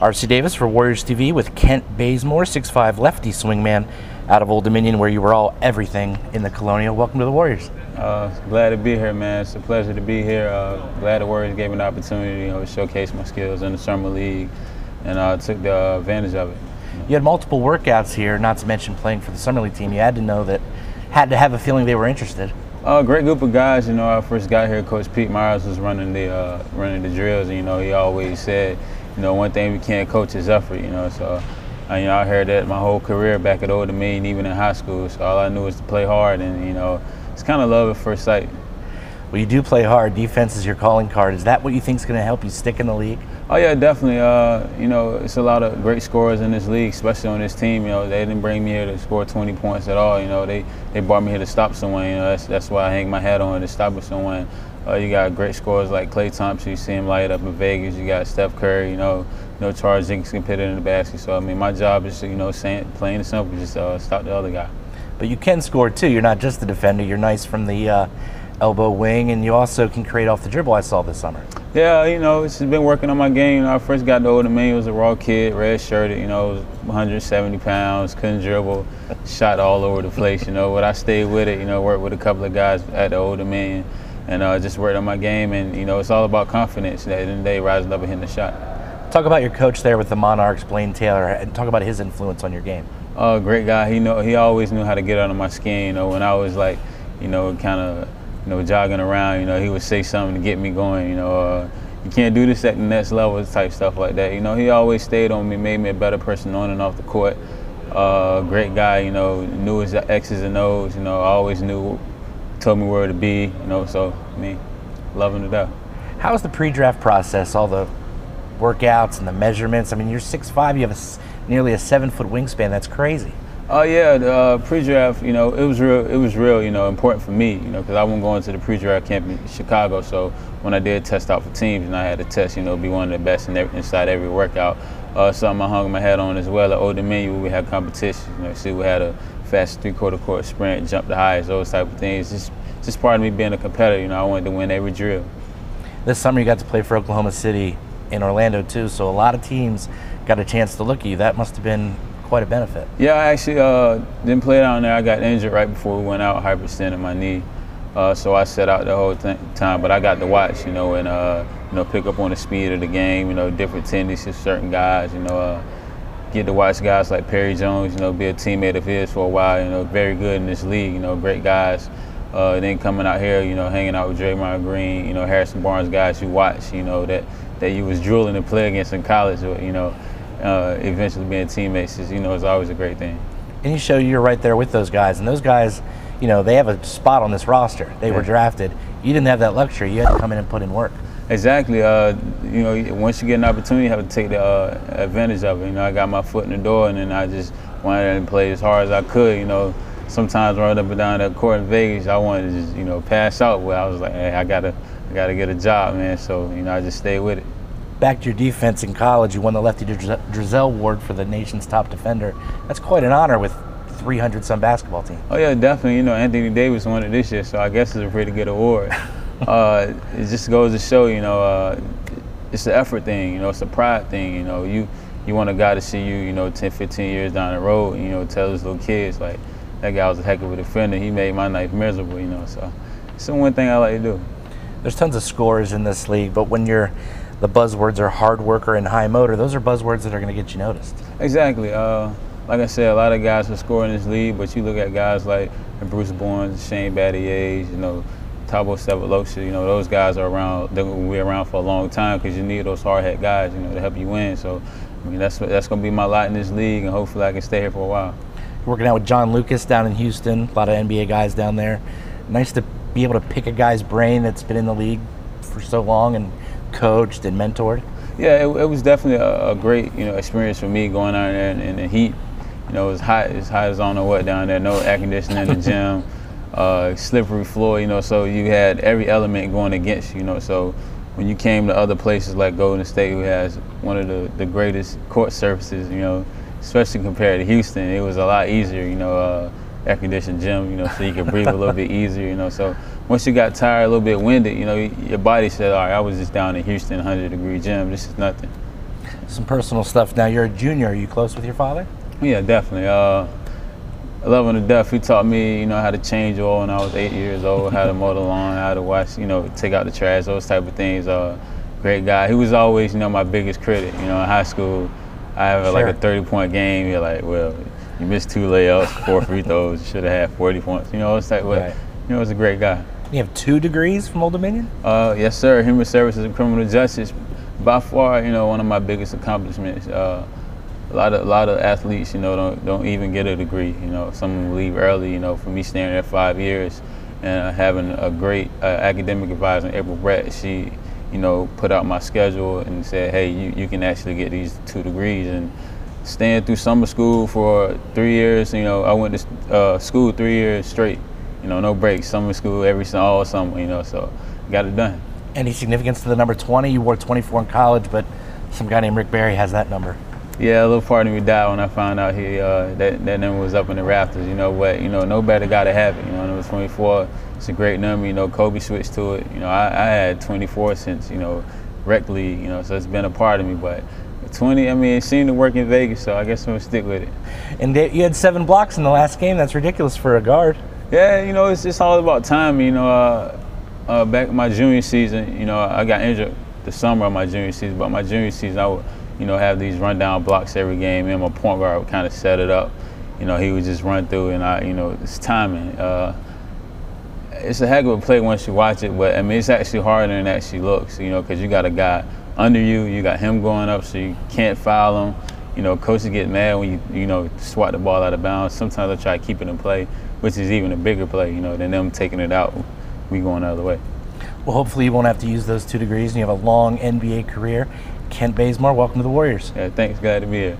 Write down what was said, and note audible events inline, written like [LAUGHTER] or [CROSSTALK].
RC Davis for Warriors TV with Kent Bazemore, 6'5 lefty swingman out of Old Dominion, where you were all everything in the Colonial. Welcome to the Warriors. Uh, glad to be here, man. It's a pleasure to be here. Uh, glad the Warriors gave me an opportunity you know, to showcase my skills in the Summer League, and I uh, took the advantage of it. You had multiple workouts here, not to mention playing for the Summer League team. You had to know that, had to have a feeling they were interested. Uh, great group of guys. You know, I first got here, Coach Pete Myers was running the uh, running the drills, and you know, he always said, you know, one thing we can't coach is effort. You know, so I, you know, I heard that my whole career back at Old Dominion, even in high school. So all I knew was to play hard, and you know, it's kind of love at first sight. Well, you do play hard. Defense is your calling card. Is that what you think is going to help you stick in the league? Oh yeah, definitely. Uh, you know, it's a lot of great scorers in this league, especially on this team. You know, they didn't bring me here to score 20 points at all. You know, they they brought me here to stop someone. You know, that's that's why I hang my hat on to stop someone. Uh, you got great scorers like Klay Thompson. You see him light up in Vegas. You got Steph Curry. You know, no Charles Jenkins can put it in the basket. So I mean, my job is to, you know, saying, plain and simple, just uh, stop the other guy. But you can score too. You're not just the defender. You're nice from the uh, elbow wing, and you also can create off the dribble. I saw this summer. Yeah, you know, it's been working on my game. You know, I first got to Old Dominion, was a raw kid, red shirted, you know, 170 pounds, couldn't dribble, shot all over the place, you know. But I stayed with it, you know, worked with a couple of guys at the Old Dominion and uh, just worked on my game. And, you know, it's all about confidence at the end of the day, rising up and hitting the shot. Talk about your coach there with the Monarchs, Blaine Taylor, and talk about his influence on your game. Oh, great guy. He know he always knew how to get under my skin. You know, when I was like, you know, kind of you know, jogging around, you know, he would say something to get me going, you know, uh, you can't do this at the next level type stuff like that. You know, he always stayed on me, made me a better person on and off the court. Uh, great guy, you know, knew his X's and O's, you know, always knew, told me where to be, you know, so me, loving it up. How was the pre-draft process, all the workouts and the measurements? I mean, you're 6'5", you have a, nearly a seven-foot wingspan. That's crazy. Oh yeah, the uh, pre-draft, you know, it was real. It was real, you know, important for me, you know, because I wasn't going to the pre-draft camp in Chicago. So when I did test out for teams, and I had to test, you know, be one of the best in every, inside every workout. Uh, something I hung my head on as well. At Old Dominion, we had competition. You know, see, we had a fast three-quarter court sprint, jump the highest, those type of things. Just, just part of me being a competitor. You know, I wanted to win every drill. This summer, you got to play for Oklahoma City in Orlando too. So a lot of teams got a chance to look at you. That must have been quite a benefit. Yeah, I actually uh, didn't play down there. I got injured right before we went out, hyperextended my knee. Uh, so I set out the whole th- time, but I got to watch, you know, and uh, you know, pick up on the speed of the game, you know, different tendencies certain guys, you know, uh, get to watch guys like Perry Jones, you know, be a teammate of his for a while, you know, very good in this league, you know, great guys. Uh, then coming out here, you know, hanging out with Draymond Green, you know, Harrison Barnes guys you watch, you know, that that you was drooling to play against in college, you know uh, eventually being teammates is, you know, is always a great thing. And you show you're right there with those guys, and those guys, you know, they have a spot on this roster. They yeah. were drafted. You didn't have that luxury. You had to come in and put in work. Exactly. Uh, you know, once you get an opportunity, you have to take the uh, advantage of it. You know, I got my foot in the door, and then I just wanted to play as hard as I could. You know, sometimes running up and down that court in Vegas, I wanted to just, you know, pass out. Where I was like, hey, I gotta, I gotta get a job, man. So, you know, I just stayed with it back to your defense in college. You won the Lefty Driesell Award for the nation's top defender. That's quite an honor with 300 some basketball team. Oh yeah, definitely. You know, Anthony Davis won it this year, so I guess it's a pretty good award. [LAUGHS] uh, it just goes to show, you know, uh, it's the effort thing. You know, it's a pride thing. You know, you you want a guy to see you, you know, 10, 15 years down the road. You know, tell his little kids like that guy was a heck of a defender. He made my life miserable. You know, so it's the one thing I like to do. There's tons of scores in this league, but when you're the buzzwords are hard worker and high motor. Those are buzzwords that are going to get you noticed. Exactly. Uh, like I said, a lot of guys are scoring this league, but you look at guys like Bruce Bowen, Shane Battier, you know, Thabo Sefolosha, you know, those guys are around, they're going to be around for a long time because you need those hard head guys, you know, to help you win. So, I mean, that's, that's going to be my lot in this league, and hopefully I can stay here for a while. Working out with John Lucas down in Houston, a lot of NBA guys down there. Nice to be able to pick a guy's brain that's been in the league for so long and coached and mentored? Yeah, it, it was definitely a, a, great you know experience for me going out there in, in, the heat. You know, it was hot as hot as I don't know what down there. No air conditioning in the gym, [LAUGHS] uh, slippery floor. You know, so you had every element going against you. You know, so when you came to other places like Golden State, who has one of the, the greatest court surfaces, you know, especially compared to Houston, it was a lot easier. You know. Uh, air conditioned gym, you know, so you can breathe a little bit easier, you know. So once you got tired, a little bit winded, you know, your body said, all right, I was just down in Houston, 100 degree gym. This is nothing. some personal stuff. Now you're a junior. Are you close with your father? Yeah, definitely. Uh, I love him to death. He taught me, you know, how to change oil when I was eight years old, how to mow the lawn, how to wash, you know, take out the trash, those type of things. Uh, great guy. He was always, you know, my biggest critic. You know, in high school, I have Sure. like a 30 point game. You're like, well, you missed two layups, four free throws. You should have had 40 points. You know, it's like, well, Right. you know, it's a great guy. You have two degrees from Old Dominion. Uh, yes, sir. Human Services and Criminal Justice, by far, you know, one of my biggest accomplishments. Uh, a lot of a lot of athletes, you know, don't don't even get a degree. You know, some leave early. You know, for me staying there five years and uh, having a great uh, academic advisor, April Brett, she, you know, put out my schedule and said, hey, you, you can actually get these two degrees and. Staying through summer school for three years, you know, I went to uh, school three years straight, you know, no breaks, summer school every all summer, you know, so got it done. Any significance to the number 20? You wore 24 in college, but some guy named Rick Barry has that number. Yeah, a little part of me died when I found out he uh, that that number was up in the rafters. You know what? You know, no better guy to have it. You know, number 24. It's a great number. You know, Kobe switched to it. You know, I, I had 24 since you know rec league. You know, so it's been a part of me. But 20, I mean, it seemed to work in Vegas, so I guess I'm gonna stick with it. And they, you had seven blocks in the last game. That's ridiculous for a guard. Yeah, you know, it's just all about time. You know, uh, uh, back in my junior season, you know, I got injured the summer of my junior season, but my junior season, I would, you know, have these rundown blocks every game, and my point guard would kind of set it up. You know, he would just run through, and I, you know, it's timing. Uh, it's a heck of a play once you watch it, but I mean, it's actually harder than it actually looks. You know, because you got a guy under you, you got him going up, so you can't foul him. You know, coaches get mad when you, you know, swat the ball out of bounds. Sometimes I try to keep it in play, which is even a bigger play, you know, than them taking it out. We going the other way. Well, hopefully you won't have to use those two degrees and you have a long NBA career. Kent Bazemore, welcome to the Warriors. Yeah, thanks. Glad to be here.